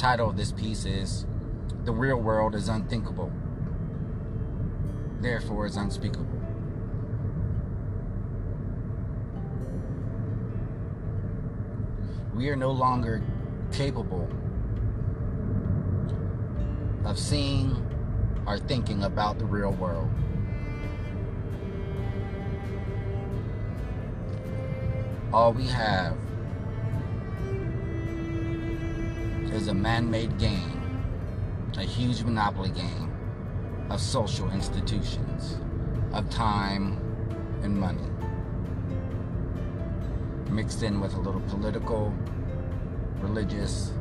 title of this piece is The Real World is Unthinkable, Therefore is Unspeakable. We are no longer capable of seeing or thinking about the real world. All we have is a man made game, a huge monopoly game of social institutions, of time and money, mixed in with a little political, religious,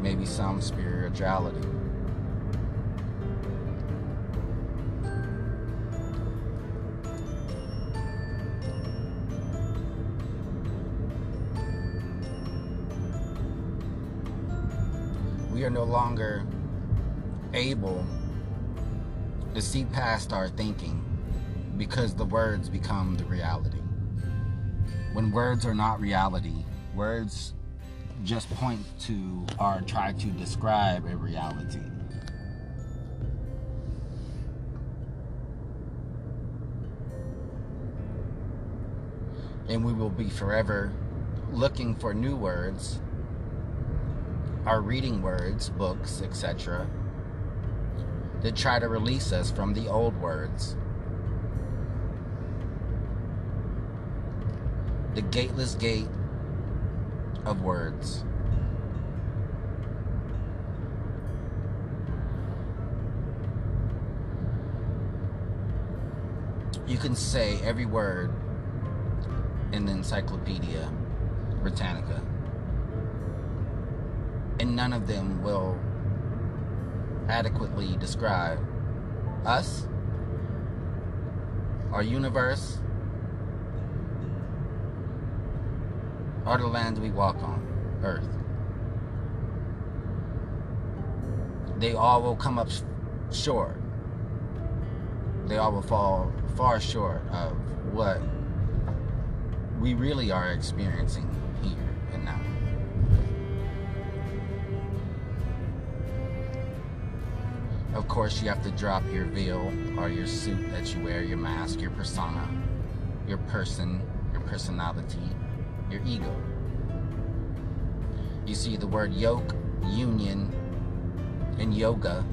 maybe some spirituality. We are no longer able to see past our thinking because the words become the reality. When words are not reality, words just point to or try to describe a reality. And we will be forever looking for new words are reading words, books, etc., that try to release us from the old words. The gateless gate of words. You can say every word in the Encyclopedia Britannica and none of them will adequately describe us, our universe, or the land we walk on, Earth. They all will come up short. They all will fall far short of what we really are experiencing here. Of course, you have to drop your veil or your suit that you wear, your mask, your persona, your person, your personality, your ego. You see, the word yoke, union, and yoga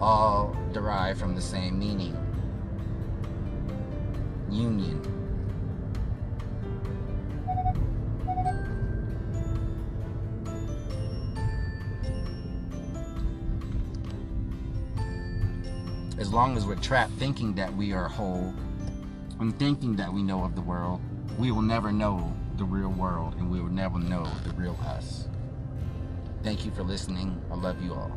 all derive from the same meaning union. As long as we're trapped thinking that we are whole and thinking that we know of the world, we will never know the real world and we will never know the real us. Thank you for listening. I love you all.